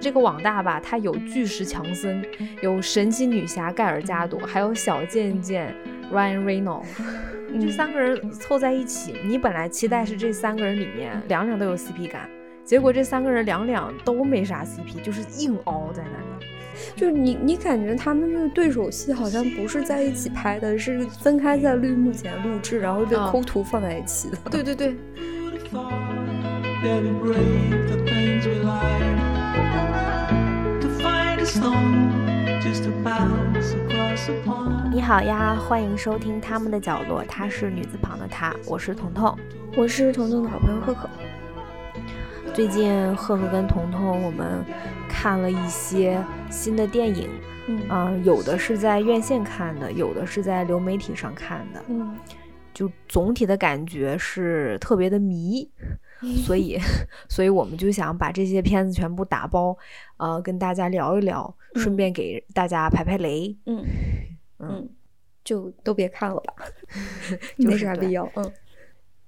这个网大吧，它有巨石强森，有神奇女侠盖尔加朵，还有小贱贱 Ryan Reynolds，这三个人凑在一起，你本来期待是这三个人里面两两都有 CP 感，结果这三个人两两都没啥 CP，就是硬凹在那里。就是你，你感觉他们这个对手戏好像不是在一起拍的，是分开在绿幕前录制，然后被抠图放在一起的。对对对。你好呀，欢迎收听他们的角落，她是女字旁的她，我是彤彤，我是彤彤的好朋友赫赫。最近赫赫跟彤彤我们看了一些新的电影，嗯，有的是在院线看的，有的是在流媒体上看的，嗯，就总体的感觉是特别的迷，所以，所以我们就想把这些片子全部打包，呃，跟大家聊一聊，顺便给大家排排雷，嗯。嗯，就都别看了吧，没啥必要，嗯。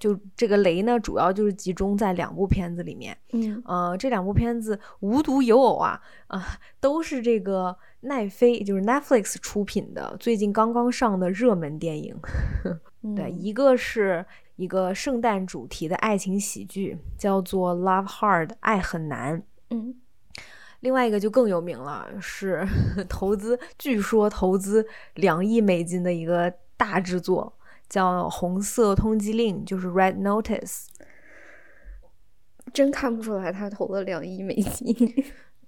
就这个雷呢，主要就是集中在两部片子里面。嗯，呃，这两部片子无独有偶啊，啊，都是这个奈飞，就是 Netflix 出品的，最近刚刚上的热门电影。对，一个是一个圣诞主题的爱情喜剧，叫做《Love Hard》，爱很难。嗯，另外一个就更有名了，是 投资，据说投资两亿美金的一个大制作。叫红色通缉令，就是 Red Notice，真看不出来他投了两亿美金。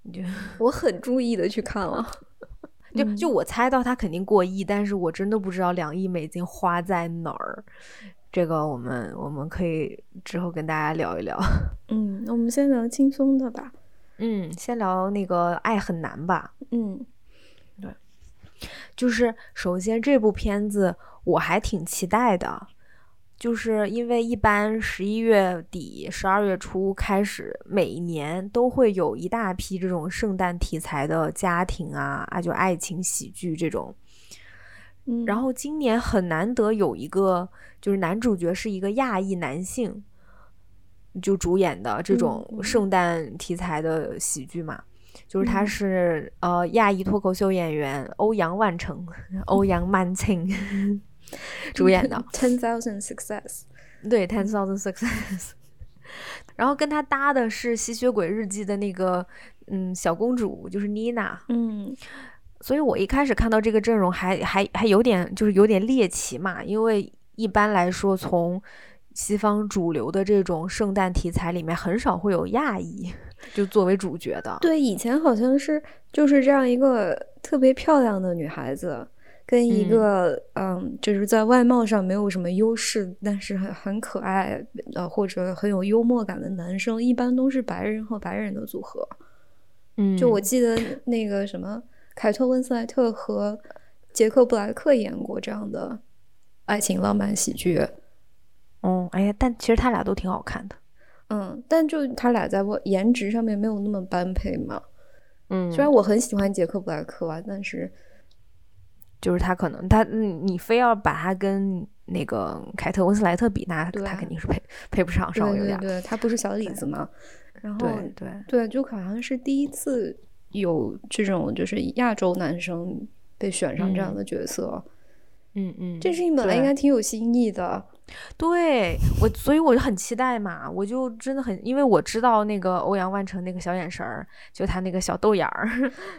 我很注意的去看了，就就我猜到他肯定过亿，但是我真的不知道两亿美金花在哪儿。这个我们我们可以之后跟大家聊一聊。嗯，那我们先聊轻松的吧。嗯，先聊那个爱很难吧。嗯，对，就是首先这部片子。我还挺期待的，就是因为一般十一月底、十二月初开始，每一年都会有一大批这种圣诞题材的家庭啊啊，就爱情喜剧这种。嗯，然后今年很难得有一个，就是男主角是一个亚裔男性，就主演的这种圣诞题材的喜剧嘛，就是他是呃亚裔脱口秀演员欧阳万成，欧阳曼青。主演的。Ten Thousand Success，对 Ten Thousand Success，然后跟他搭的是《吸血鬼日记》的那个嗯小公主，就是妮娜，嗯，所以我一开始看到这个阵容还还还有点就是有点猎奇嘛，因为一般来说从西方主流的这种圣诞题材里面很少会有亚裔就作为主角的，对，以前好像是就是这样一个特别漂亮的女孩子。跟一个嗯，就是在外貌上没有什么优势，但是很很可爱呃，或者很有幽默感的男生，一般都是白人和白人的组合。嗯，就我记得那个什么，凯特温斯莱特和杰克布莱克演过这样的爱情浪漫喜剧。嗯，哎呀，但其实他俩都挺好看的。嗯，但就他俩在我颜值上面没有那么般配嘛。嗯，虽然我很喜欢杰克布莱克啊，但是。就是他可能他你非要把他跟那个凯特温斯莱特比，那他肯定是配配不上，稍微有点。对，他不是小李子吗？然后对对对，就好像是第一次有这种就是亚洲男生被选上这样的角色。嗯嗯，这事情本来应该挺有新意的。对我，所以我就很期待嘛，我就真的很，因为我知道那个欧阳万成那个小眼神儿，就他那个小豆眼儿，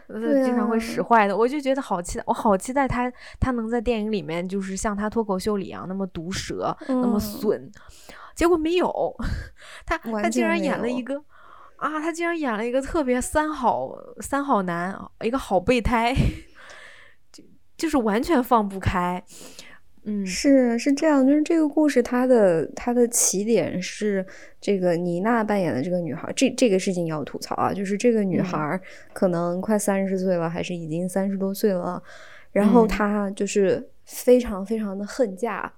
经常会使坏的，我就觉得好期待，我好期待他，他能在电影里面就是像他脱口秀里一样那么毒舌，那么损，结果没有，他他竟然演了一。个啊，他竟然演了一个特别三好三好男，一个好备胎，就就是完全放不开。嗯，是是这样，就是这个故事，它的它的起点是这个妮娜扮演的这个女孩，这这个事情要吐槽啊，就是这个女孩可能快三十岁了，还是已经三十多岁了，然后她就是非常非常的恨嫁，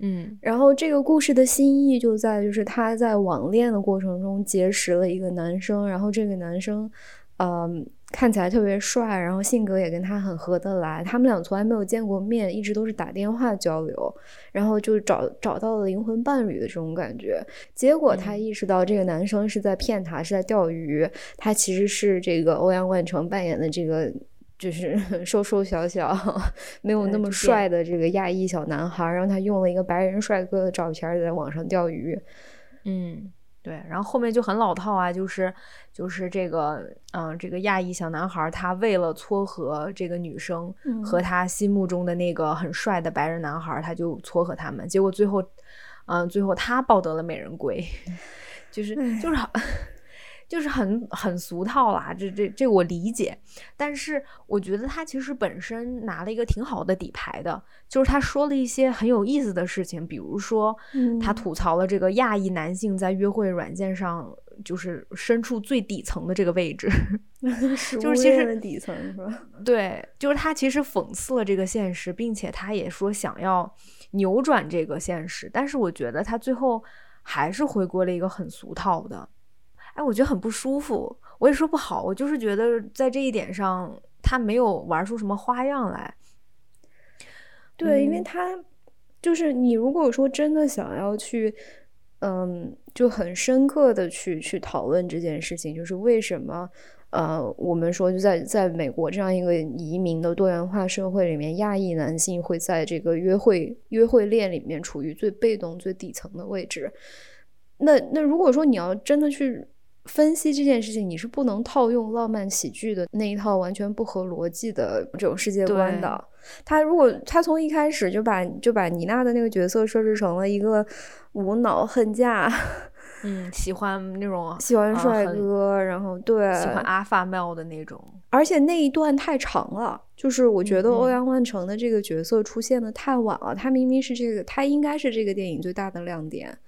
嗯，然后这个故事的新意就在就是她在网恋的过程中结识了一个男生，然后这个男生，嗯，看起来特别帅，然后性格也跟他很合得来。他们俩从来没有见过面，一直都是打电话交流，然后就找找到了灵魂伴侣的这种感觉。结果他意识到这个男生是在骗他，是在钓鱼。他其实是这个欧阳万成扮演的这个。就是 瘦瘦小小，没有那么帅的这个亚裔小男孩，让他用了一个白人帅哥的照片在网上钓鱼。嗯，对。然后后面就很老套啊，就是就是这个，嗯，这个亚裔小男孩，他为了撮合这个女生和他心目中的那个很帅的白人男孩，他就撮合他们。结果最后，嗯，最后他抱得了美人归，就是就是好。就是很很俗套啦，这这这我理解，但是我觉得他其实本身拿了一个挺好的底牌的，就是他说了一些很有意思的事情，比如说他吐槽了这个亚裔男性在约会软件上就是身处最底层的这个位置，就是其实底层是吧？对，就是他其实讽刺了这个现实，并且他也说想要扭转这个现实，但是我觉得他最后还是回归了一个很俗套的。哎，我觉得很不舒服，我也说不好，我就是觉得在这一点上，他没有玩出什么花样来。对，因为他就是你，如果说真的想要去，嗯，就很深刻的去去讨论这件事情，就是为什么，呃，我们说就在在美国这样一个移民的多元化社会里面，亚裔男性会在这个约会约会链里面处于最被动、最底层的位置。那那如果说你要真的去。分析这件事情，你是不能套用浪漫喜剧的那一套完全不合逻辑的这种世界观的。他如果他从一开始就把就把妮娜的那个角色设置成了一个无脑恨嫁，嗯，喜欢那种喜欢帅哥，然后对喜欢阿发喵的那种，而且那一段太长了，就是我觉得欧阳万成的这个角色出现的太晚了，他明明是这个，他应该是这个电影最大的亮点，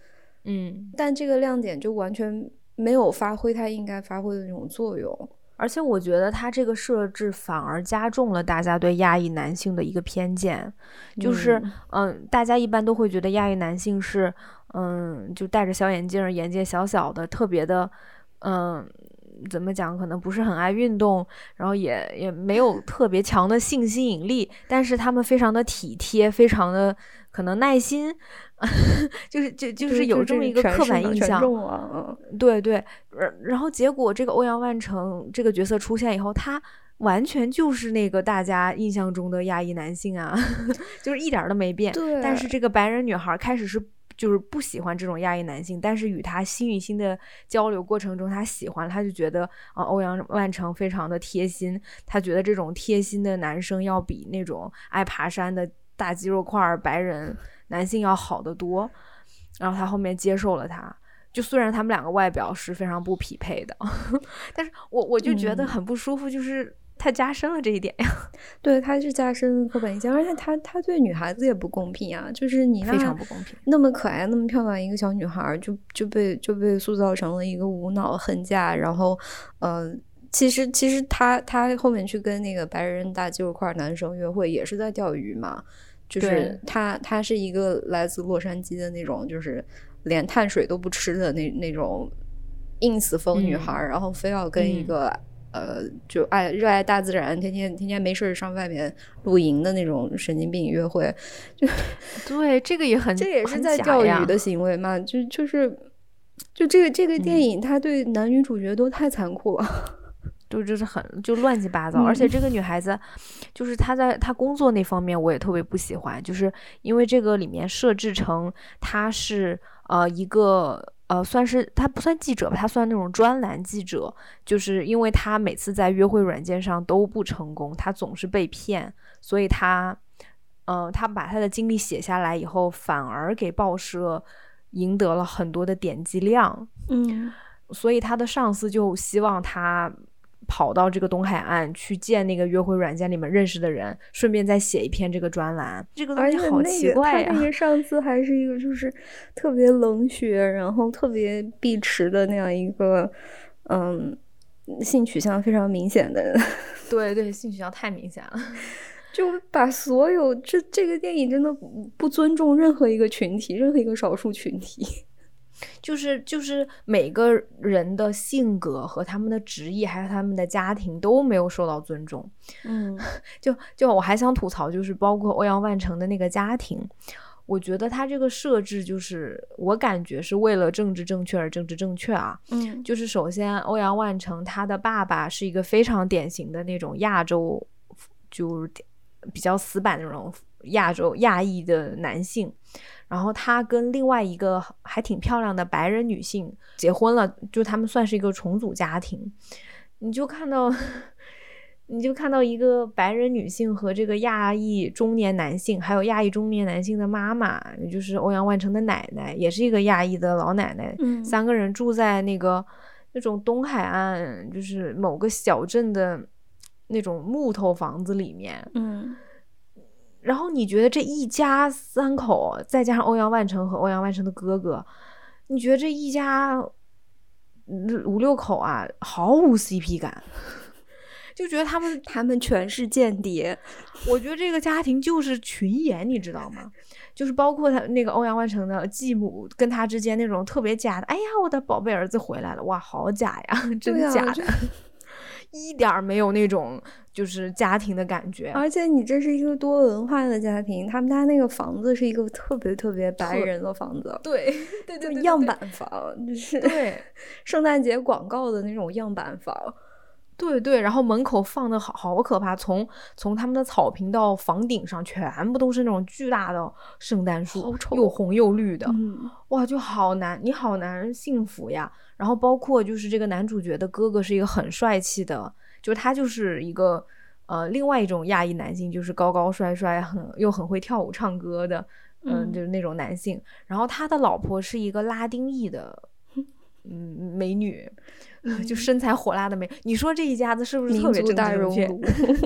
嗯，但这个亮点就完全。没有发挥它应该发挥的那种作用，而且我觉得它这个设置反而加重了大家对亚裔男性的一个偏见，就是嗯，大家一般都会觉得亚裔男性是嗯，就戴着小眼镜，眼界小小的，特别的嗯，怎么讲，可能不是很爱运动，然后也也没有特别强的性吸引力，但是他们非常的体贴，非常的可能耐心。就是就就是有这么一个刻板印象，对对，然后结果这个欧阳万成这个角色出现以后，他完全就是那个大家印象中的亚裔男性啊，就是一点都没变。对，但是这个白人女孩开始是就是不喜欢这种亚裔男性，但是与他心与心的交流过程中，他喜欢，他就觉得啊，欧阳万成非常的贴心，他觉得这种贴心的男生要比那种爱爬山的大肌肉块白人。男性要好得多，然后他后面接受了他，就虽然他们两个外表是非常不匹配的，但是我我就觉得很不舒服，就是太加深了这一点呀。对，他是加深刻板印象，而且他他对女孩子也不公平啊，就是你非常不公平，那么可爱那么漂亮一个小女孩，就就被就被塑造成了一个无脑恨嫁，然后嗯，其实其实他他后面去跟那个白人大肌肉块男生约会，也是在钓鱼嘛。就是他他是一个来自洛杉矶的那种，就是连碳水都不吃的那那种 ins 风女孩，然后非要跟一个呃，就爱热爱大自然，天天天天没事上外面露营的那种神经病约会。就 对，这个也很，这也是在钓鱼的行为嘛？就就是，就这个这个电影，它对男女主角都太残酷了。就就是很就乱七八糟，而且这个女孩子，就是她在她工作那方面我也特别不喜欢，就是因为这个里面设置成她是呃一个呃算是她不算记者吧，她算那种专栏记者，就是因为她每次在约会软件上都不成功，她总是被骗，所以她嗯她把她的经历写下来以后，反而给报社赢得了很多的点击量，嗯，所以她的上司就希望她。跑到这个东海岸去见那个约会软件里面认识的人，顺便再写一篇这个专栏。这个东西好奇怪呀！那个上次还是一个就是特别冷血，然后特别碧池的那样一个，嗯，性取向非常明显的。对对，性取向太明显了，就把所有这这个电影真的不尊重任何一个群体，任何一个少数群体。就是就是每个人的性格和他们的职业，还有他们的家庭都没有受到尊重。嗯，就就我还想吐槽，就是包括欧阳万成的那个家庭，我觉得他这个设置就是我感觉是为了政治正确而政治正确啊。嗯，就是首先欧阳万成他的爸爸是一个非常典型的那种亚洲，就是比较死板那种亚洲亚裔的男性。然后他跟另外一个还挺漂亮的白人女性结婚了，就他们算是一个重组家庭。你就看到，你就看到一个白人女性和这个亚裔中年男性，还有亚裔中年男性的妈妈，也就是欧阳万成的奶奶，也是一个亚裔的老奶奶。嗯三个人住在那个那种东海岸，就是某个小镇的那种木头房子里面。嗯然后你觉得这一家三口，再加上欧阳万成和欧阳万成的哥哥，你觉得这一家嗯五六口啊，毫无 CP 感，就觉得他们，他们全是间谍。我觉得这个家庭就是群演，你知道吗？就是包括他那个欧阳万成的继母跟他之间那种特别假的，哎呀，我的宝贝儿子回来了，哇，好假呀，真对啊假的，这 一点儿没有那种就是家庭的感觉。而且你这是一个多文化的家庭，他们家那个房子是一个特别特别白人的房子，对对对样板房，就是对。圣诞节广告的那种样板房。对对，然后门口放的好好可怕，从从他们的草坪到房顶上，全部都是那种巨大的圣诞树又红又绿的，嗯哇，就好难，你好难幸福呀。然后包括就是这个男主角的哥哥是一个很帅气的，就是他就是一个呃另外一种亚裔男性，就是高高帅帅，很又很会跳舞唱歌的，嗯，嗯就是那种男性。然后他的老婆是一个拉丁裔的。嗯，美女，就身材火辣的美。你说这一家子是不是特民别大熔？炉，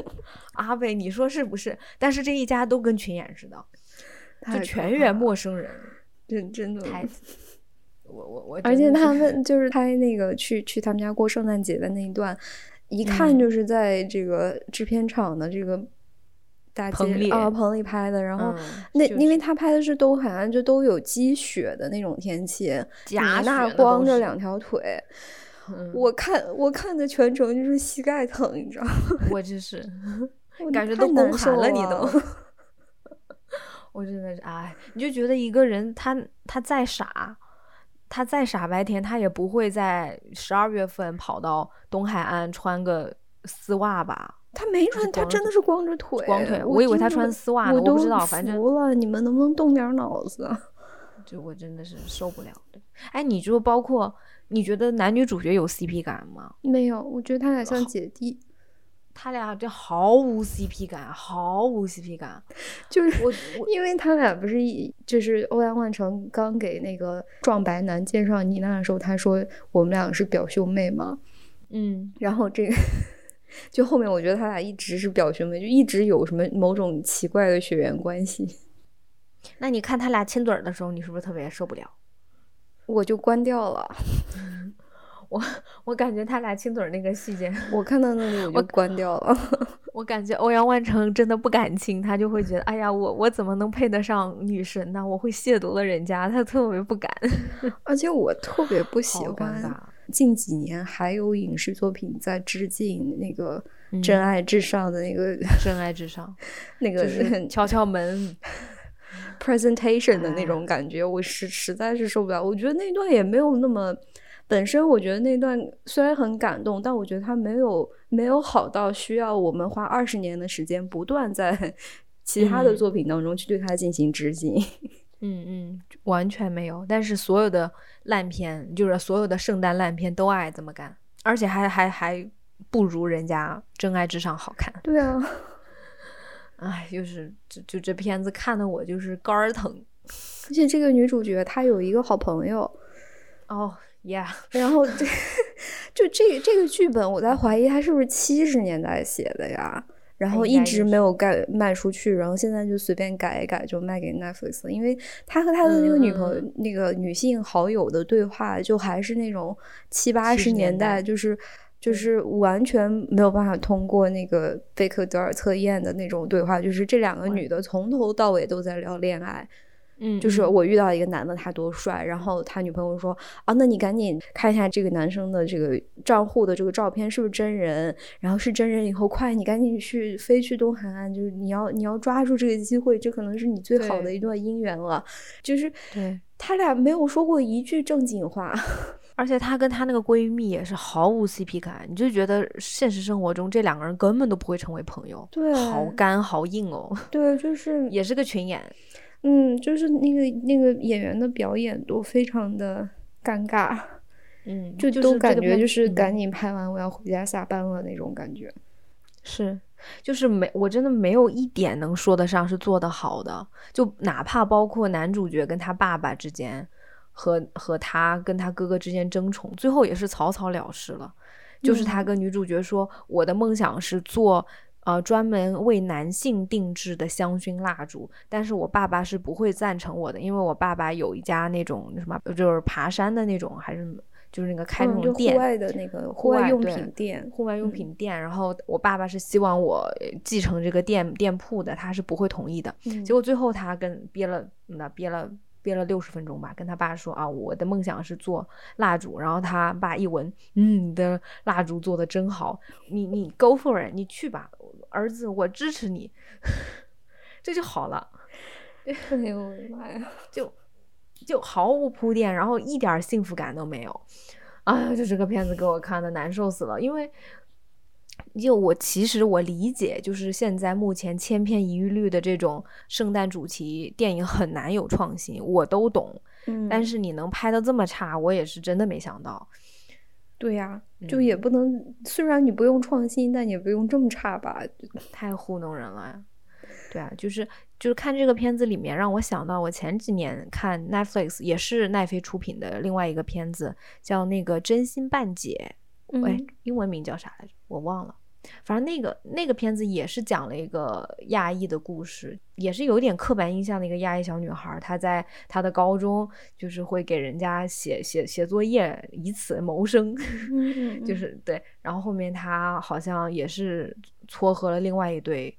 阿贝，你说是不是？但是这一家都跟群演似的，就全员陌生人。真真的。太，我我我，而且他们就是拍那个去去他们家过圣诞节的那一段，一看嗯就是在这个制片厂的这个大街棚里啊棚里拍的。然后嗯那、就因为他拍的是东海岸，就都有积雪的那种天气，假米娜雪的都是光着两条腿，嗯我看我看的全程就是膝盖疼，你知道吗？我真是感觉都宫寒了，你都。我真的是哎，你就觉得一个人他他再傻，他再傻白甜，他也不会在十二月份跑到东海岸穿个丝袜吧？他没穿，他真的是光着腿，光腿我我以为他穿丝袜呢我不知道反正服了，你们能不能动点脑子？啊 就我真的是受不了的。哎，你就包括你觉得男女主角有 CP 感吗？没有，我觉得他俩像姐弟，他俩这毫无 CP 感，毫无 CP 感。就是我我因为他俩不是一，就是欧阳万成刚给那个壮白男介绍妮娜的时候，他说我们俩是表兄妹嘛，嗯，然后这个就后面我觉得他俩一直是表兄妹，就一直有什么某种奇怪的血缘关系，那你看他俩亲嘴儿的时候，你是不是特别受不了？我就关掉了。我我感觉他俩亲嘴儿那个细节，我看到那里我就关掉了。我感觉欧阳万成真的不敢亲，他就会觉得，哎呀，我我怎么能配得上女神呢？我会亵渎了人家，他特别不敢。而且我特别不喜欢尬。近几年还有影视作品在致敬那个嗯《真爱至上》的那个、真爱至上，那个就是敲敲门，presentation 的那哎种感觉，我实实在是受不了。我觉得那段也没有那么，本身我觉得那段虽然很感动，但我觉得它没有没有好到需要我们花二十年的时间不断在其他的嗯作品当中去对它进行致敬。嗯嗯，完全没有。但是所有的烂片，就是所有的圣诞烂片都爱这么干，而且还还还不如人家《真爱至上》好看。对啊，哎，就是就就这片子看的我就是肝儿疼。而且这个女主角她有一个好朋友，哦，yeah，然后这 就这个这个剧本，我在怀疑它是不是七十年代写的呀？然后一直没有盖卖出去，然后现在就随便改一改就卖给 Netflix 了。因为他和他的那个女朋友、嗯那个女性好友的对话，就还是那种七八十年年代就是就是完全没有办法通过那个贝克德尔测验的那种对话，就是这两个女的从头到尾都在聊恋爱。嗯，就是我遇到一个男的，他多帅，然后他女朋友说啊，那你赶紧看一下这个男生的这个账户的这个照片是不是真人，然后是真人以后，快你赶紧去飞去东海岸，就是你要你要抓住这个机会，这可能是你最好的一段姻缘了。就是对他俩没有说过一句正经话，而且她跟她那个闺蜜也是毫无 CP 感，你就觉得现实生活中这两个人根本都不会成为朋友，对，好干好硬哦。对，就是也是个群演。嗯，就是那个那个演员的表演都非常的尴尬，嗯，就都感觉就是嗯赶紧拍完，我要回家下班了那种感觉。是，就是没，我真的没有一点能说得上是做得好的，就哪怕包括男主角跟他爸爸之间，和和他跟他哥哥之间争宠，最后也是草草了事了。就是他嗯跟女主角说：“我的梦想是做。”呃，专门为男性定制的香薰蜡烛，但是我爸爸是不会赞成我的，因为我爸爸有一家那种什么，就是爬山的那种，还是就是那个开那种店，户外的那个户外用品店，户外用嗯。品店，然后我爸爸是希望我呃继承这个店店铺的，他是不会同意的。嗯。结果最后他跟憋了那憋了憋了六十分钟吧，跟他爸说啊，我的梦想是做蜡烛。然后他爸一闻，嗯，你的蜡烛做的真好，你你 go for it，你去吧，儿子，我支持你，这就好了，哎呦我的妈呀！就就毫无铺垫，然后一点幸福感都没有。哎呀，就这个片子给我看的难受死了，因为就我其实我理解，就是现在目前千篇一律的这种圣诞主题电影很难有创新，我都懂。嗯，但是你能拍的这么差，我也是真的没想到。对呀，就嗯也不能，虽然你不用创新，但也不用这么差吧？太糊弄人了呀！对啊，就是就是看这个片子里面，让我想到我前几年看 Netflix 也是奈飞出品的另外一个片子，叫那个《真心半解》。哎嗯，英文名叫啥来着？我忘了。反正那个那个片子也是讲了一个亚裔的故事，也是有点刻板印象的一个亚裔小女孩，她在她的高中就是会给人家写写写作业，以此谋生。嗯就嗯是对，然后后面她好像也是撮合了另外一对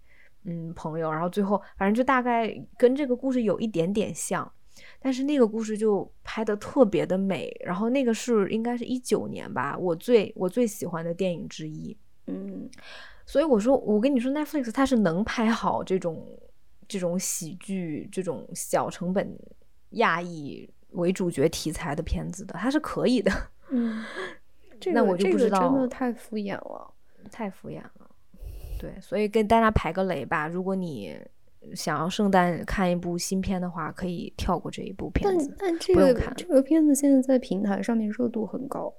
嗯朋友，然后最后反正就大概跟这个故事有一点点像，但是那个故事就拍的特别的美，然后那个是应该是一九年吧，我最我最喜欢的电影之一。嗯所以我说，我跟你说，Netflix 它是能拍好这种这种喜剧、这种小成本亚裔为主角题材的片子的，它是可以的。嗯，这个我就不知道真的太敷衍了。太敷衍了。对，所以跟大家排个雷吧。如果你想要圣诞看一部新片的话，可以跳过这一部片子。但这不用看个这个片子现在在平台上面热度很高，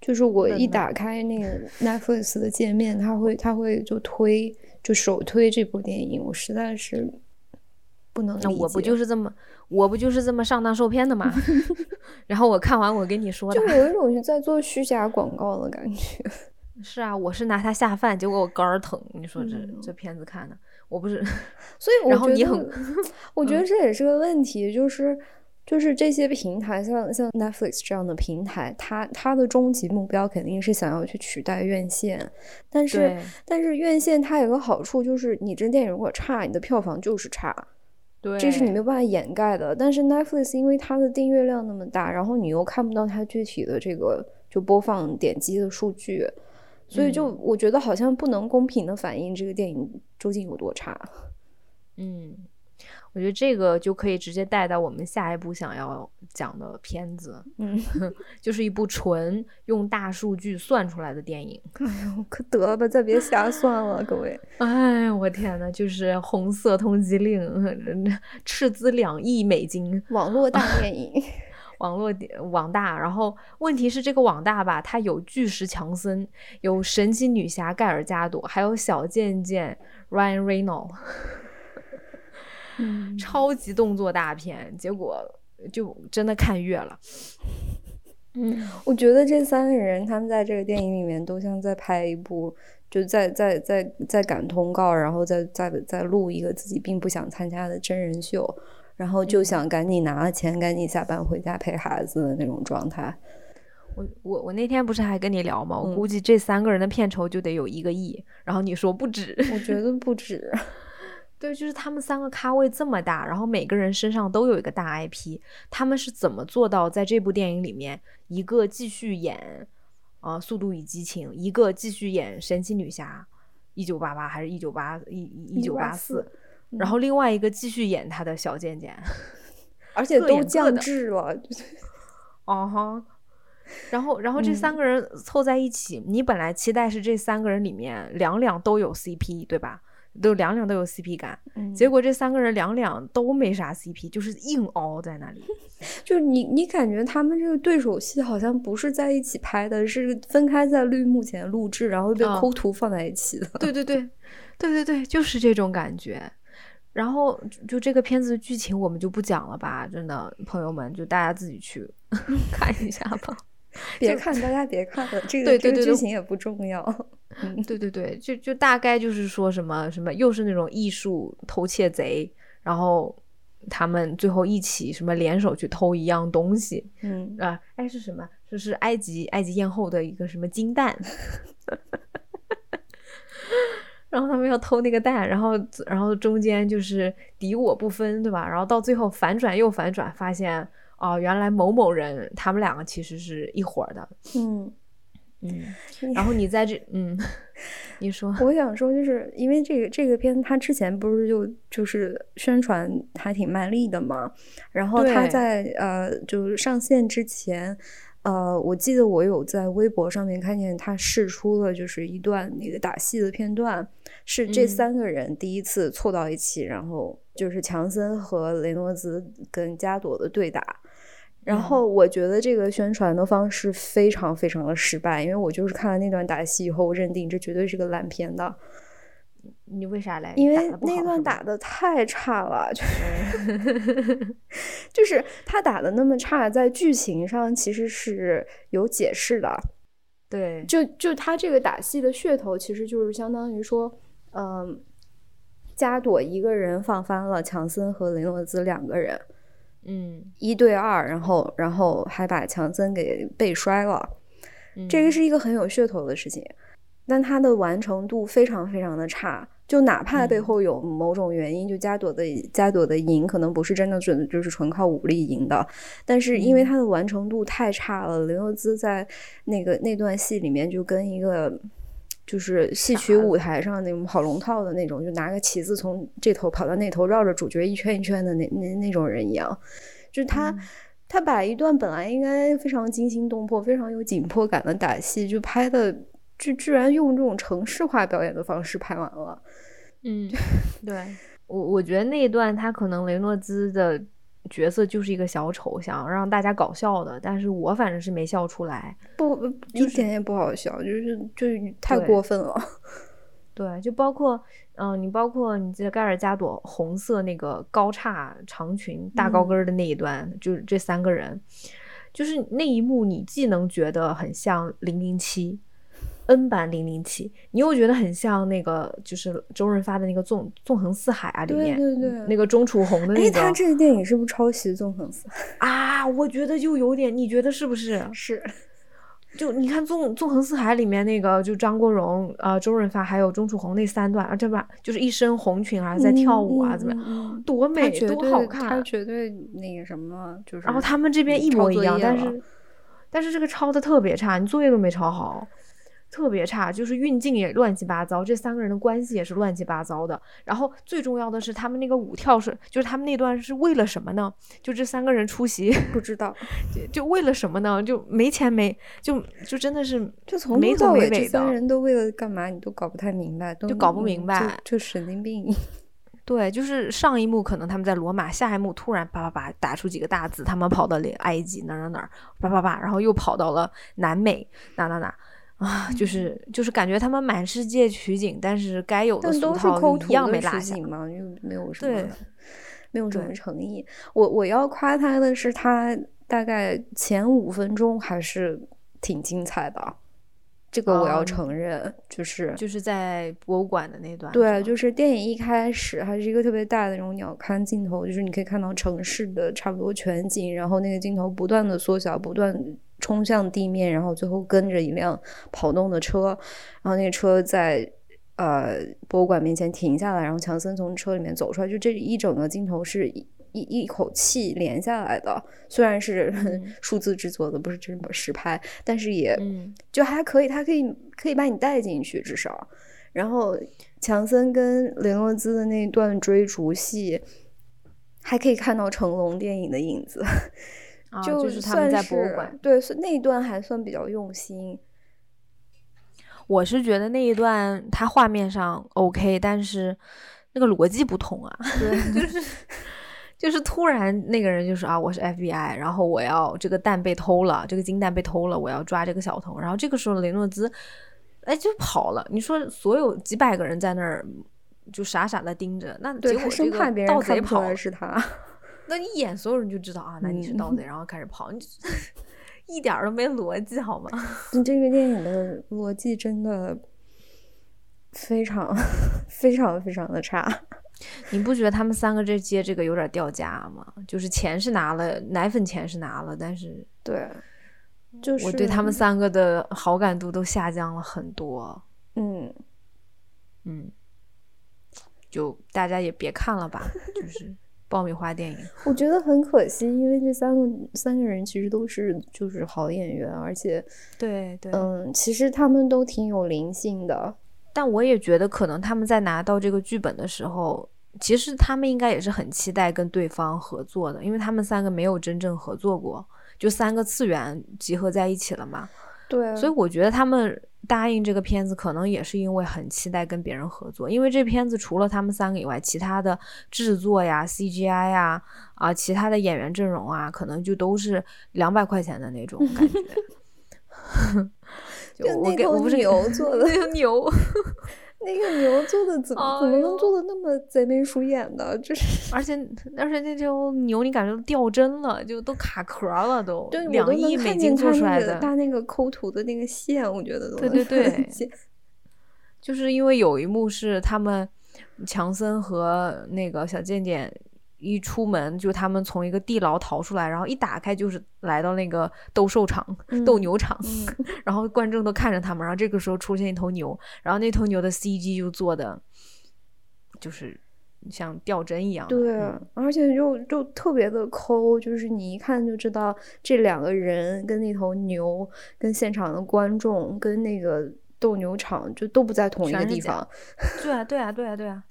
就是我一打开那个 Netflix 的界面，它会它会就推就首推这部电影，我实在是不能理解。那我不就是这么，我不就是这么上当受骗的吗？然后我看完，我跟你说的就，有一种是在做虚假广告的感觉。是啊，我是拿它下饭，结果我肝儿疼。你说这、嗯这片子看的，我不是，所以我觉得你很 我觉得这也是个问题，就是就是这些平台，像像 Netflix 这样的平台，它它的终极目标肯定是想要去取代院线，但是但是院线它有个好处就是，你这电影如果差，你的票房就是差，对，这是你没有办法掩盖的。但是 Netflix 因为它的订阅量那么大，然后你又看不到它具体的这个就播放点击的数据。所以就嗯我觉得好像不能公平的反映这个电影究竟有多差。嗯，我觉得这个就可以直接带到我们下一步想要讲的片子，嗯，就是一部纯用大数据算出来的电影。哎呦，可得了吧，再别瞎算了，各位。哎，我天呐，就是红色通缉令，斥资两亿美金，网络大电影，网络电网大。然后问题是这个网大吧，它有巨石强森，有神奇女侠盖尔加朵，还有小贱贱 Ryan Reynolds。嗯，超级动作大片，结果就真的看越了。嗯，我觉得这三个人他们在这个电影里面都像在拍一部，就在在在在赶通告，然后再再再录一个自己并不想参加的真人秀，然后就想赶紧拿了钱，赶紧下班回家陪孩子的那种状态。我我我那天不是还跟你聊吗？我嗯估计这三个人的片酬就得有一个亿，然后你说不止。我觉得不止。对，就是他们三个咖位这么大，然后每个人身上都有一个大 IP，他们是怎么做到在这部电影里面，一个继续演啊《速度与激情》，一个继续演《神奇女侠》，一九八八还是一九八一一九八四，然后另外一个继续演他的小贱贱，而且都降智了，哦 哈。然后，然后这三个人凑在一起，你本来期待是这三个人里面两两都有 CP，对吧？都两两都有 CP 感，结果这三个人两两都没啥 CP，就是硬凹在那里。就你你感觉他们这个对手戏好像不是在一起拍的，是分开在绿幕前录制，然后被抠图放在一起的。对对对，对对对，就是这种感觉。然后就这个片子的剧情我们就不讲了吧，真的朋友们就大家自己去 看一下吧。别看，大家别看了，这个这个剧情也不重要。嗯，对对对，就就大概就是说什么什么，又是那种艺术偷窃贼，然后他们最后一起什么联手去偷一样东西。嗯啊，哎是什么？就是埃及埃及艳后的一个什么金蛋。然后他们要偷那个蛋，然后然后中间就是敌我不分，对吧？然后到最后反转又反转，发现。哦，原来某某人他们两个其实是一伙的，嗯嗯，然后你在这，嗯，你说，我想说，就是因为这个这个片，它之前不是就就是宣传还挺卖力的嘛，然后它在呃就是上线之前，呃，我记得我有在微博上面看见他试出了就是一段那个打戏的片段，是这三个人第一次凑到一起，然后就是强森和雷诺兹跟加朵的对打。然后我觉得这个宣传的方式非常非常的失败，因为我就是看了那段打戏以后，我认定这绝对是个烂片的。你为啥来？因为那段打的太差了，就是 就是他打的那么差，在剧情上其实是有解释的。对，就就他这个打戏的噱头，其实就是相当于说，嗯，加朵一个人放翻了强森和雷诺兹两个人。嗯，一对二，然后然后还把强森给背摔了，这个是一个很有噱头的事情，但它的完成度非常非常的差。就哪怕背后有某种原因，就加朵的加朵的赢可能不是真的准，就是纯靠武力赢的，但是因为它的完成度太差了，雷诺兹在那个那段戏里面就跟一个。就是戏曲舞台上那种跑龙套的那种，就拿个旗子从这头跑到那头，绕着主角一圈一圈的那那那种人一样。就是他，他把一段本来应该非常惊心动魄、非常有紧迫感的打戏，就拍的，居居然用这种城市化表演的方式拍完了。嗯，对我我觉得那一段他可能雷诺兹的。角色就是一个小丑，想让大家搞笑的，但是我反正是没笑出来，不一点也不好笑，就是就太过分了。对，就包括嗯，你包括你记得盖尔加朵红色那个高叉长裙大高跟的那一段，就是这三个人，就是那一幕，你既能觉得很像零零七。N 版零零七，你又觉得很像那个，就是周润发的那个《纵纵横四海》啊，里面对对对，那个钟楚红的那个。他这个电影是不是抄袭《纵横四海》啊？我觉得就有点，你觉得是不是？是。就你看《纵纵横四海》里面那个，就张国荣、呃周润发还有钟楚红那三段啊，这吧，就是一身红裙啊，在跳舞啊，怎么样？多美，多好看！他绝对那个什么，就是。然后他们这边一模一样，但是但是这个抄的特别差，你作业都没抄好。特别差，就是运镜也乱七八糟，这三个人的关系也是乱七八糟的。然后最重要的是，他们那个舞跳是，就是他们那段是为了什么呢？就这三个人出席，不知道，就就为了什么呢？就没钱没，就就真的是，就从头到尾这三人都为了干嘛？你都搞不太明白，就搞不明白，就神经病。对，就是上一幕可能他们在罗马，下一幕突然叭叭叭打出几个大字，他们跑到了埃及哪哪哪，叭叭叭，然后又跑到了南美哪哪哪。啊，就是就是感觉他们满世界取景，但是该有的俗套一样没落下嘛，就没有什么，没有什么诚意。我我要夸他的是，他大概前五分钟还是挺精彩的，这个我要承认。就是就是在博物馆的那段，对，就是电影一开始还是一个特别大的那种鸟瞰镜头，就是你可以看到城市的差不多全景，然后那个镜头不断的缩小，不断。冲向地面，然后最后跟着一辆跑动的车，然后那个车在呃博物馆面前停下来，然后强森从车里面走出来，就这一整个镜头是一一一口气连下来的。虽然是 数字制作的，不是真么实拍，但是也就还可以，它可以可以把你带进去，至少。然后强森跟雷诺兹的那段追逐戏，还可以看到成龙电影的影子。就是他们在博物馆，对，是那一段还算比较用心。我是觉得那一段它画面上 OK，但是那个逻辑不通啊。对，就是就是突然那个人就说啊，我是 FBI，然后我要这个蛋被偷了，这个金蛋被偷了，我要抓这个小偷。然后这个时候雷诺兹哎就跑了。你说所有几百个人在那儿就傻傻的盯着，那结果这个盗贼跑是他。那一眼，所有人就知道啊，那你是盗贼，然后开始跑，你 一点都没逻辑，好吗？你这个电影的逻辑真的非常、非常、非常的差。你不觉得他们三个这接这个有点掉价吗？就是钱是拿了，奶粉钱是拿了，但是对，就是我对他们三个的好感度都下降了很多。嗯嗯，就大家也别看了吧，就是。爆米花电影，我觉得很可惜，因为这三个三个人其实都是就是好演员，而且对对，嗯，其实他们都挺有灵性的。但我也觉得，可能他们在拿到这个剧本的时候，其实他们应该也是很期待跟对方合作的，因为他们三个没有真正合作过，就三个次元集合在一起了嘛。对，所以我觉得他们。答应这个片子，可能也是因为很期待跟别人合作，因为这片子除了他们三个以外，其他的制作呀、CGI 呀啊，其他的演员阵容啊，可能就都是两百块钱的那种感觉。就我给我不是牛做的 牛。那个牛做的怎么怎么能做的那么贼眉鼠眼的？就是而且而且那头牛你感觉掉帧了，就都卡壳了，都两亿美金做出来的。他那个抠图的那个线，我觉得都对对对，就是因为有一幕是他们强森和那个小贱贱。一出门就他们从一个地牢逃出来，然后一打开就是来到那个斗兽场、斗牛场，然后观众都看着他们，然后这个时候出现一头牛，然后那头牛的 CG 就做的就是像吊针一样，对，而且就就特别的抠，就是你一看就知道这两个人跟那头牛、跟现场的观众、跟那个斗牛场就都不在同一个地方，对啊，对啊，对啊，对啊。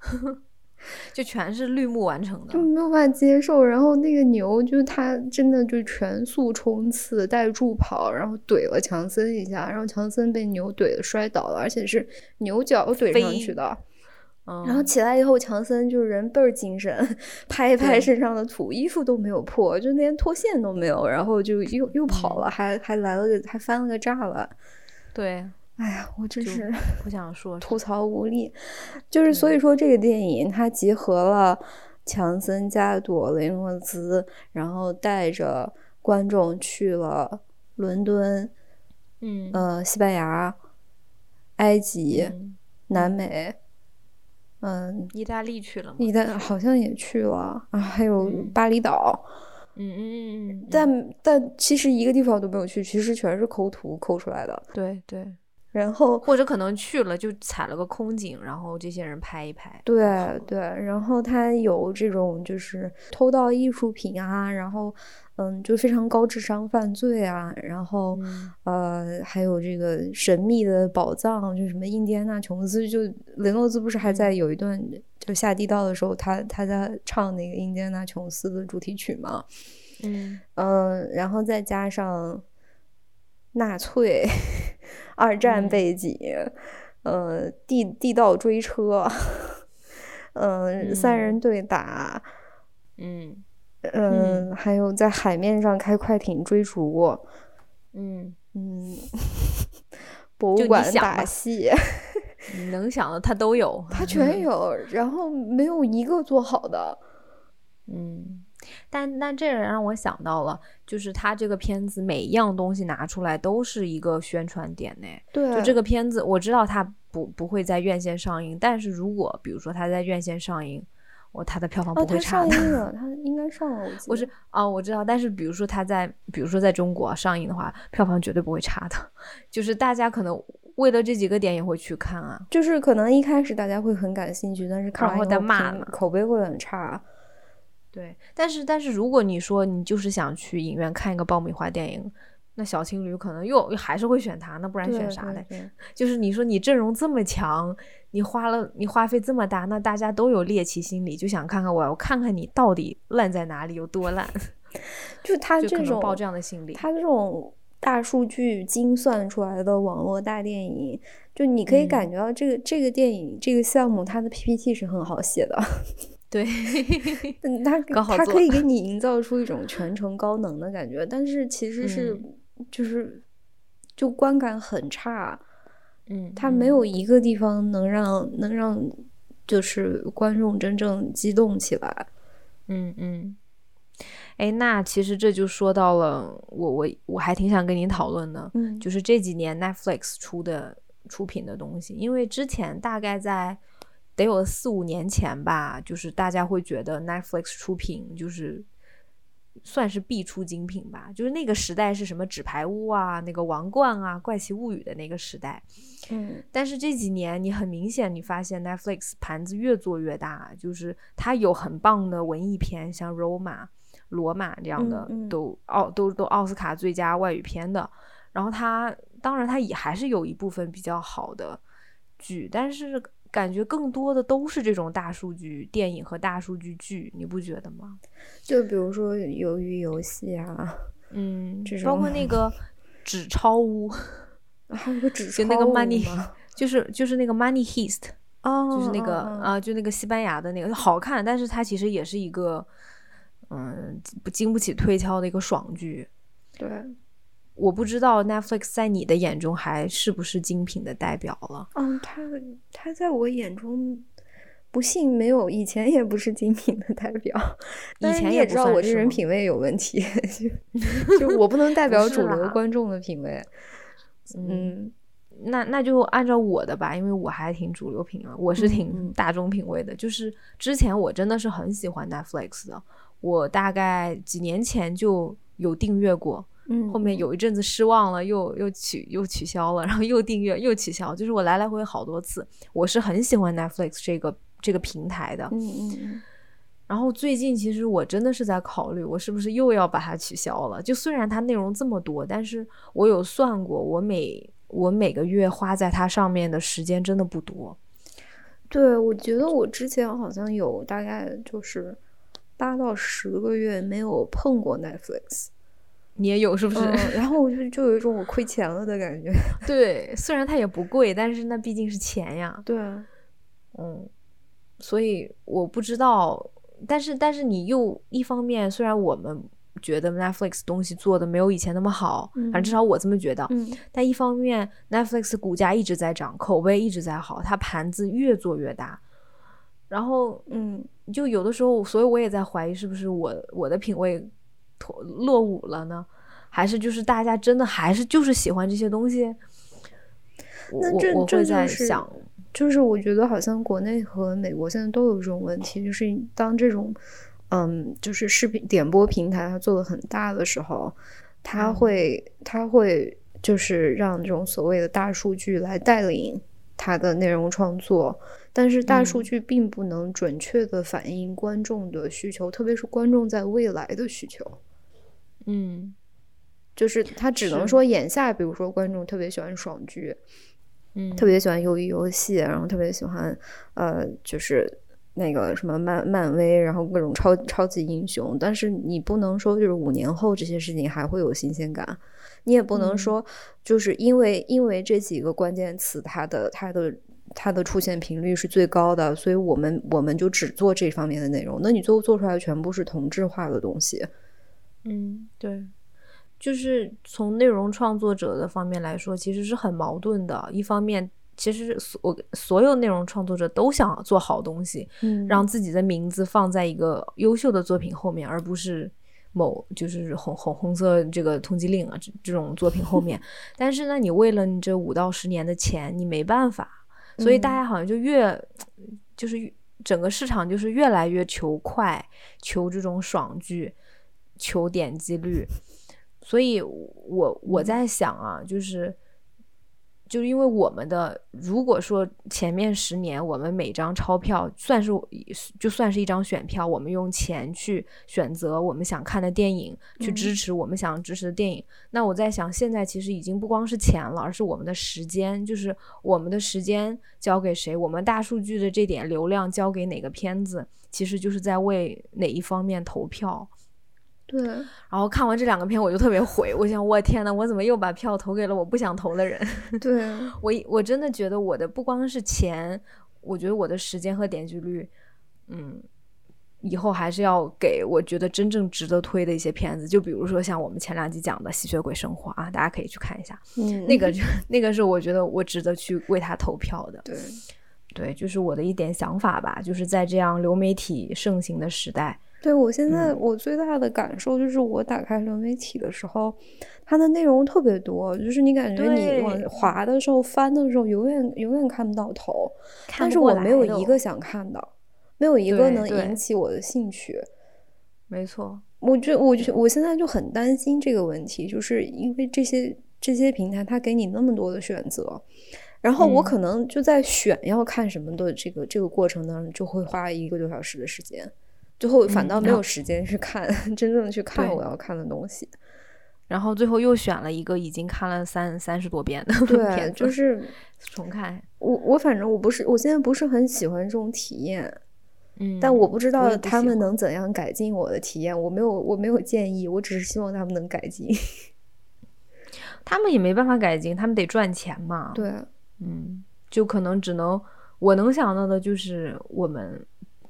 就全是绿幕完成的，就没有办法接受。然后那个牛，就是他真的就全速冲刺带助跑，然后怼了强森一下，然后强森被牛怼的摔倒了，而且是牛角怼上去的。然后起来以后，强森就是人倍儿精神，拍一拍身上的土，衣服都没有破，就连脱线都没有。然后就又又跑了，还还来了个还翻了个栅栏。对。哎呀，我真是 不想说，吐槽无力。就是所以说，这个电影它集合了强森加朵雷诺兹，然后带着观众去了伦敦，嗯呃，西班牙、埃及、南美，嗯，意大利去了吗？意大好像也去了啊，还有巴厘岛，嗯嗯嗯嗯。但但其实一个地方都没有去，其实全是抠图抠出来的。对对。然后或者可能去了就踩了个空景，然后这些人拍一拍。对对，然后他有这种就是偷盗艺术品啊，然后嗯，就非常高智商犯罪啊，然后呃，还有这个神秘的宝藏，就什么印第安纳琼斯，就雷诺兹不是还在有一段就下地道的时候，他他在唱那个印第安纳琼斯的主题曲嘛，嗯嗯，然后再加上纳粹。二战背景，呃，地地道追车，嗯，三人对打，嗯嗯，还有在海面上开快艇追逐，嗯。嗯，博物馆打戏，你能想的他都有，他全。有，然后没有一个做好的，嗯。但但这也让我想到了，就是他这个片子每一样东西拿出来都是一个宣传点呢。对，就这个片子，我知道它不不会在院线上映，但是如果比如说它在院线上映，我它的票房不会差的。上映了，它应该上了。我是啊，我知道，但是比如说它在，比如说在中国上映的话，票房绝对不会差的。就是大家可能为了这几个点也会去看啊。就是可能一开始大家会很感兴趣，但是看完后以后评再骂呢口碑会很差。对，但是但是如果你说你就是想去影院看一个爆米花电影，那小情侣可能又还是会选它，那不然选啥嘞？就是你说你阵容这么强，你花了你花费这么大，那大家都有猎奇心理，就想看看我，我看看你到底烂在哪里，有多烂，就他就这种抱这样的心理。他这种大数据精算出来的网络大电影，就你可以嗯感觉到这个、这个电影这个项目它的 PPT 是很好写的，对，嗯它搞好做它可以给 你营造出一种全程高能的感觉，但是其实是、嗯就是就观感很差，嗯，他没嗯有一。个地方能让能让就是观众真正激动起来。嗯嗯，哎，那其实这就说到了我我我还挺想跟你讨论的，嗯。就是这几年 Netflix 出的出品的东西，因为之前大概在得有四五年前吧，就是大家会觉得 Netflix 出品就是算是必出精品吧，就是那个时代是什么纸牌屋啊、那个王冠啊、怪奇物语的那个时代，嗯。但是这几年，你很明显，你发现 Netflix 盘子越做越大，就是它有很棒的文艺片，像《罗马》、《罗马》这样的，嗯嗯。都奥都都奥斯卡最佳外语片的。然后它当然它也还是有一部分比较好的剧，但是感觉更多的都是这种大数据电影和大数据剧，你不觉得吗？就比如说鱿鱼游戏啊，嗯这，包括那个纸钞屋，还 有个纸 就那个 Money，就是就是那个 Money Heist。哦，就是那个啊、就那个西班牙的那个好看，但是它其实也是一个嗯不经不起推敲的一个爽剧。对，我不知道 Netflix 在你的眼中还是不是精品的代表了。嗯，他他在我眼中，不信没有以前也不是精品的代表，以前也知道我这人品味有问题，就 就我不能代表主流观众的品味。嗯，嗯那那就按照我的吧，因为我还挺主流品啊，我是嗯挺嗯大众品味的。就是之前我真的是很喜欢 Netflix 的，我大概几年前就有订阅过，嗯，后面有一阵子失望了，又又取又取消了，然后又订阅又取消，就是我来来回回好多次。我是很喜欢 Netflix 这个这个平台的。嗯嗯嗯然后最近其实我真的是在考虑，我是不是又要把它取消了？就虽然它内容这么多，但是我有算过，我每我每个月花在它上面的时间真的不多。对，我觉得我之前好像有大概就是八到十个月没有碰过 Netflix，你也有是不是？嗯，然后我就就有一种我亏钱了的感觉。对，虽然它也不贵，但是那毕竟是钱呀。对，嗯，所以我不知道，但是但是你又一方面，虽然我们觉得 Netflix 东西做的没有以前那么好，反正至少我这么觉得，嗯但一方面 Netflix 股价一直在涨，口碑一直在好，它盘子越做越大，然后嗯就有的时候，所以我也在怀疑是不是我我的品味脱落伍了呢？还是就是大家真的还是就是喜欢这些东西？我那这这我我会就是在想，就是我觉得好像国内和美国现在都有这种问题，就是当这种，嗯，就是视频点播平台它做的很大的时候，它嗯会它会就是让这种所谓的大数据来带领它的内容创作，但是大数嗯据并不能准确的反映观众的需求，特别是观众在未来的需求。嗯就是他只能说眼下，比如说观众特别喜欢爽剧，嗯，特别喜欢鱿鱼游戏，然后特别喜欢呃，就是那个什么漫漫威，然后各种超超级英雄。但是你不能说就是五年后这些事情还会有新鲜感，你也不能嗯说就是因为因为这几个关键词它的它的。它的出现频率是最高的，所以我们我们就只做这方面的内容。那你最后做出来的全部是同质化的东西。嗯，对，就是从内容创作者的方面来说，其实是很矛盾的。一方面，其实所所有内容创作者都想做好东西，嗯让自己的名字放在一个优秀的作品后面，而不是某就是红红红色这个通缉令啊这这种作品后面。但是呢，你为了你这五到十年的钱，你没办法，所以大嗯家好像就越就是整个市场就是越来越求快，求这种爽剧，求点击率。所以我我在想啊，就是就是因为我们的，如果说前面十年我们每张钞票算是就算是一张选票，我们用钱去选择我们想看的电影，去支持我们想支持的电影。那我在想，现在其实已经不光是钱了，而是我们的时间，就是我们的时间交给谁，我们大数据的这点流量交给哪个片子，其实就是在为哪一方面投票。对，然后看完这两个片，我就特别悔。我想，我天呐，我怎么又把票投给了我不想投的人？对我，我真的觉得我的不光是钱，我觉得我的时间和点击率，嗯，以后还是要给我觉得真正值得推的一些片子。就比如说像我们前两集讲的《吸血鬼生活》啊，大家可以去看一下。嗯，那个 就那个是我觉得我值得去为他投票的。对，对，就是我的一点想法吧。就是在这样流媒体盛行的时代。对我现在我最大的感受就是，我打开流媒体的时候，它的内容特别多，就是你感觉你往滑的时候、翻的时候，永远永远看不到头。但是我没有一个想看的，没有一个能引起我的兴趣。没错，我就我就我现在就很担心这个问题，就是因为这些这些平台它给你那么多的选择，然后我可能就在选要看什么的这个这个过程当中，就会花一个多小时的时间。最后反倒没有时间去看 真正的去看我要看的东西，然后最后又选了一个已经看了三三十多遍的对，就是重看。我我反正我不是我现在不是很喜欢这种体验，嗯，但我不知道他们能怎样改进我的体验。我没有我没有建议，我只是希望他们能改进。他们也没办法改进，他们得赚钱嘛。对，嗯，就可能只能我能想到的就是我们。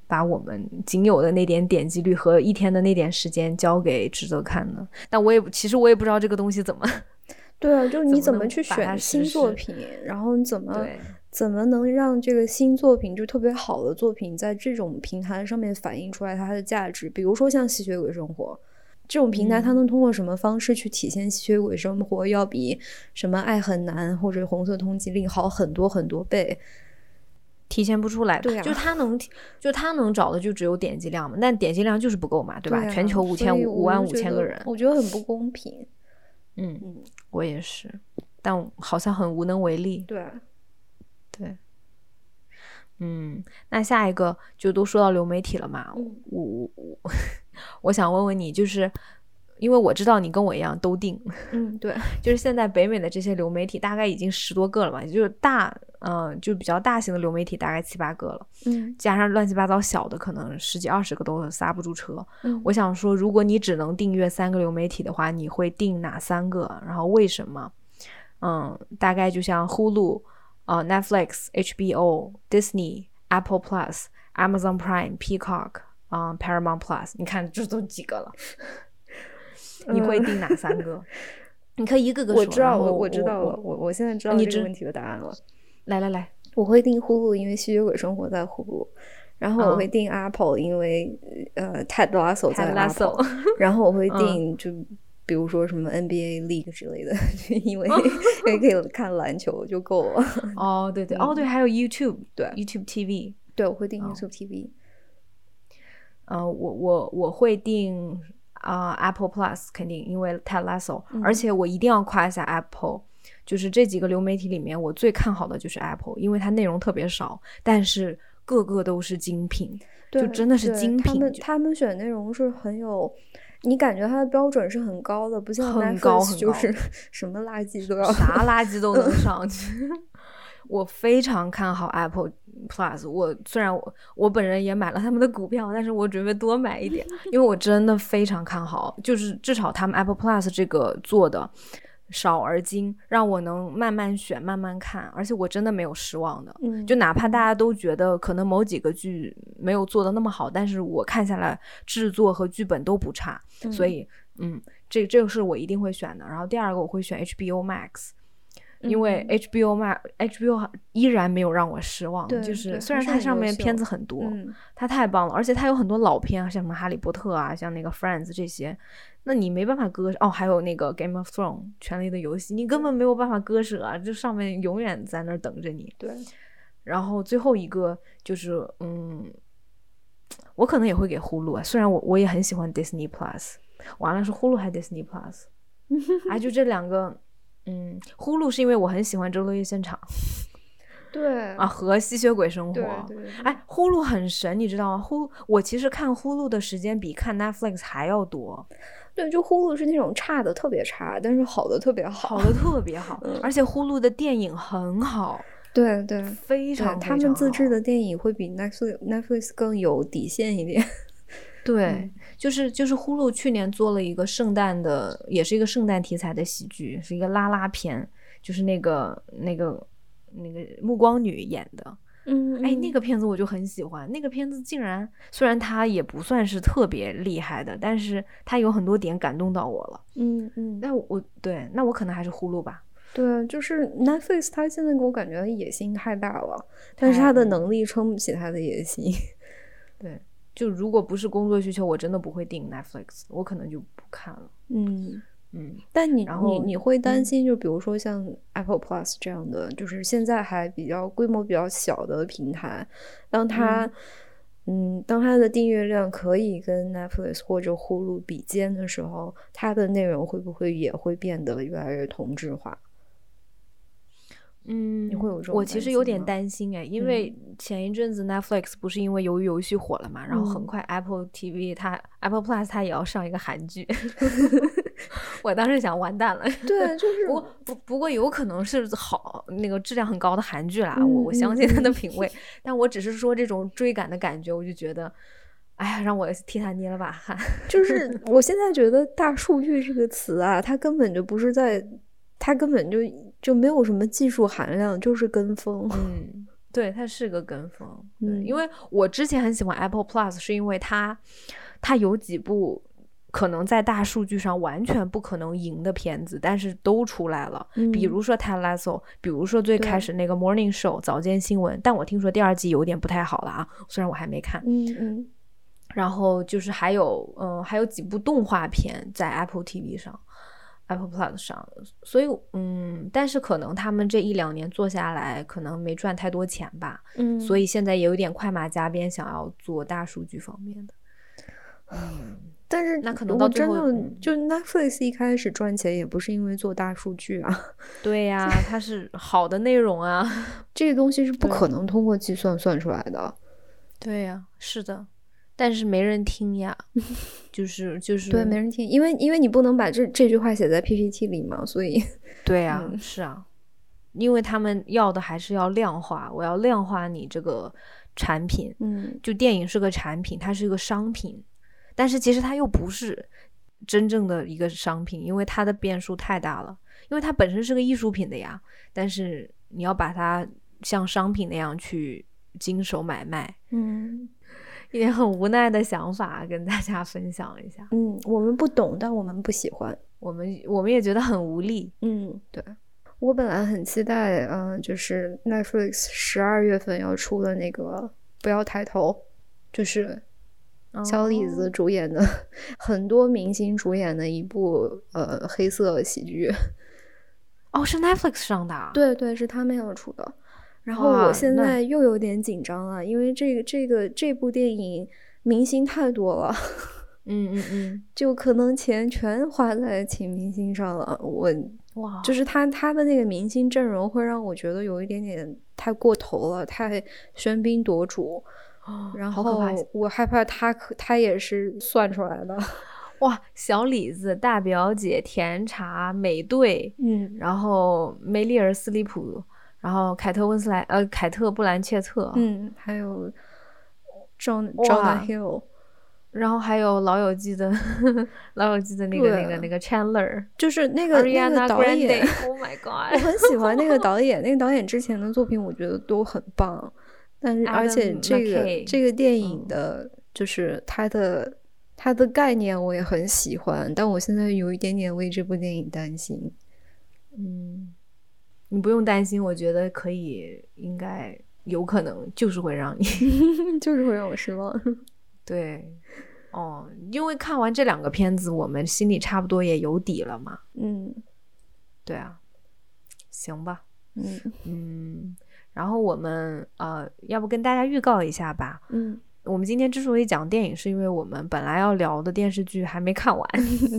把我们仅有的那点点击率和一天的那点时间交给值得看呢，但我也其实我也不知道这个东西怎么，对啊，就是 你怎么去选新作品，然后你怎么怎么能让这个新作品就特别好的作品在这种平台上面反映出来它的价值？比如说像吸血鬼生活这种平台，它能通过什么方式去体现吸血鬼生活要比什么爱很难或者红色通缉令好很多很多倍？体现不出来，对就他能，就他能找的就只有点击量嘛，但点击量就是不够嘛，对吧？全球五千五五万五千个人，我觉得很不公平。嗯嗯，我也是，但好像很无能为力。对，对，嗯，那下一个就都说到流媒体了嘛，我我我，我想问问你，就是。因为我知道你跟我一样都订，嗯，对，就是现在北美的这些流媒体大概已经十多个了嘛，也就是大，嗯，就比较大型的流媒体大概七八个了，嗯，加上乱七八糟小的，可能十几二十个都刹不住车。嗯，我想说，如果你只能订阅三个流媒体的话，你会订哪三个？然后为什么？嗯，大概就像 Hulu、啊 Netflix、HBO、Disney、Apple Plus、Amazon Prime、Peacock、啊 Paramount Plus，你看这都几个了。你会定哪三个？你可以一个个说。我知道，我我知道了，我我现在知道这个问题的答案了。来来来，我会定呼噜，因为吸血鬼生活在呼噜。然后我会定 Apple，因为呃，Ted Lasso 在 Apple。然后我会定就比如说什么 NBA League 之类的，因为 因为可以看篮球就够了。哦，对对，哦对，还有 YouTube，对 YouTube TV，对我会定 YouTube TV。嗯，我我我会订。啊，Apple Plus 肯定，因为 Ted Lasso，而且我一定要夸一下 Apple，就是这几个流媒体里面，我最看好的就是 Apple，因为它内容特别少，但是个个都是精品，就真的是精品。他们他们选内容是很有，你感觉它的标准是很高的，不像很高很高，就是 什么垃圾都要，啥垃圾都能上去。我非常看好 Apple Plus。我虽然我我本人也买了他们的股票，但是我准备多买一点，因为我真的非常看好。就是至少他们 Apple Plus 这个做的少而精，让我能慢慢选、慢慢看，而且我真的没有失望的。嗯，就哪怕大家都觉得可能某几个剧没有做的那么好，但是我看下来制作和剧本都不差，所以嗯，这这个是我一定会选的。然后第二个我会选 HBO Max。因为 HBO 嘛，HBO 依然没有让我失望。就是虽然它上面片子很多，它太棒了，而且它有很多老片，像什么《哈利波特》啊，像那个《Friends》这些，那你没办法割哦。还有那个《Game of Thrones》《权力的游戏》，你根本没有办法割舍啊，这上面永远在那儿等着你。对。然后最后一个就是，嗯，我可能也会给呼噜啊，虽然我我也很喜欢 Disney Plus，完了是呼噜还是 Disney Plus，哎，就这两个。嗯，呼噜是因为我很喜欢周六夜现场，对啊，和吸血鬼生活。对对，哎，呼噜很神，你知道吗？呼，我其实看呼噜的时间比看 Netflix 还要多。对，就呼噜是那种差的特别差，但是好的特别好，好的特别好，而且呼噜的电影很好。对对，非常他们自制的电影会比 Netflix Netflix 更有底线一点。对，就是就是呼噜去年做了一个圣诞的，也是一个圣诞题材的喜剧，是一个拉拉片，就是那个那个那个暮光女演的。嗯，哎，那个片子我就很喜欢。那个片子竟然虽然它也不算是特别厉害的，但是它有很多点感动到我了。嗯嗯，那我对，那我可能还是呼噜吧。对，就是 Netflix，它现在给我感觉野心太大了，但是它的能力撑不起它的野心。对，就如果不是工作需求，我真的不会订 Netflix，我可能就不看了。嗯嗯，但你你你会担心，就比如说像 Apple Plus 这样的，就是现在还比较规模比较小的平台，当它嗯，当它的订阅量可以跟 Netflix 或者呼噜比肩的时候，它的内容会不会也会变得越来越同质化？嗯，你会有这种？我其实有点担心哎，因为前一阵子 Netflix 不是因为鱿鱼游戏火了嘛，然后很快 Apple TV 它 Apple Plus 它也要上一个韩剧，我当时想完蛋了。对，就 是不不不过有可能是好那个质量很高的韩剧啦，我我相信他的品味，但我只是说这种追赶的感觉，我就觉得，哎呀，让我替他捏了把汗。就是我现在觉得“大数据”这个词啊，它根本就不是在。它根本就就没有什么技术含量，就是跟风。嗯，对，它是个跟风。嗯，因为我之前很喜欢 Apple Plus，是因为它它有几部可能在大数据上完全不可能赢的片子，但是都出来了。比如说《Ted Lasso》，比如说最开始那个 Morning Show 早间新闻，但我听说第二季有点不太好了啊，虽然我还没看。嗯嗯。然后就是还有嗯，还有几部动画片在 Apple TV 上。Apple Plus 上，所以嗯，但是可能他们这一两年做下来，可能没赚太多钱吧，嗯，所以现在也有点快马加鞭，想要做大数据方面的，嗯，但是那可能到最后，就 Netflix 一开始赚钱也不是因为做大数据啊，对呀，它是好的内容啊，这个东西是不可能通过计算算出来的，对呀，是的。但是没人听呀，就是就 是对，没人听，因为因为你不能把这这句话写在 PPT 里嘛，所以 对呀，是啊，因为他们要的还是要量化，我要量化你这个产品，嗯，就电影是个产品，它是一个商品，但是其实它又不是真正的一个商品，因为它的变数太大了，因为它本身是个艺术品的呀，但是你要把它像商品那样去经手买卖，嗯。一点很无奈的想法跟大家分享一下。嗯，我们不懂，但我们不喜欢。我们我们也觉得很无力。嗯，对。我本来很期待，嗯，就是 Netflix 十二月份要出的那个《不要抬头》，就是小李子主演的，很多明星主演的一部呃黑色喜剧。哦，是 Netflix 上的？对对，是他们要出的。然后我现在又有点紧张了，因为这个这个这部电影明星太多了，嗯嗯嗯，就可能钱全花在请明星上了。我哇，就是他他的那个明星阵容会让我觉得有一点点太过头了，太喧宾夺主。然后我害怕他可他也是算出来的。哇，小李子、大表姐、甜茶、美队，嗯，然后梅丽尔·斯里普。然后凯特温斯莱，呃，凯特布兰切特，嗯，还有 John John Hill，然后还有老友记的 老友记的那个那个那个 Chandler，就是那个那个导演，Oh my God，我很喜欢那个 导演，那个导演之前的作品我觉得都很棒，但是而且这个这个电影的，就是它的它的概念我也很喜欢，但我现在有一点点为这部电影担心，嗯。你不用担心，我觉得可以，应该有可能就是会让你，就是会让我失望。对，哦，因为看完这两个片子，我们心里差不多也有底了嘛。嗯，对啊，行吧。嗯嗯，然后我们呃，要不跟大家预告一下吧。嗯，我们今天之所以讲电影，是因为我们本来要聊的电视剧还没看完。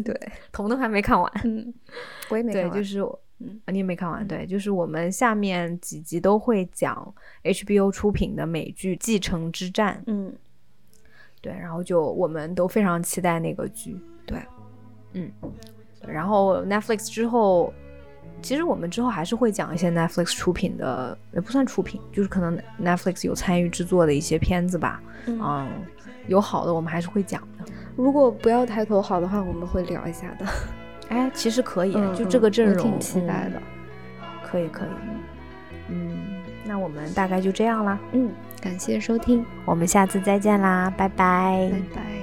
对，彤彤还没看完。嗯，我也没看完。对，就是。嗯，你也没看完，对，就是我们下面几集都会讲 HBO 出品的美剧《继承之战》。嗯，对，然后就我们都非常期待那个剧。对，嗯，然后 Netflix 之后，其实我们之后还是会讲一些 Netflix 出品的，也不算出品，就是可能 Netflix 有参与制作的一些片子吧。嗯，有好的我们还是会讲的。如果不要抬头好的话，我们会聊一下的。哎，其实可以，就这个阵容，挺期待的。可以，可以。嗯，那我们大概就这样啦。嗯，感谢收听，我们下次再见啦，拜拜，拜拜。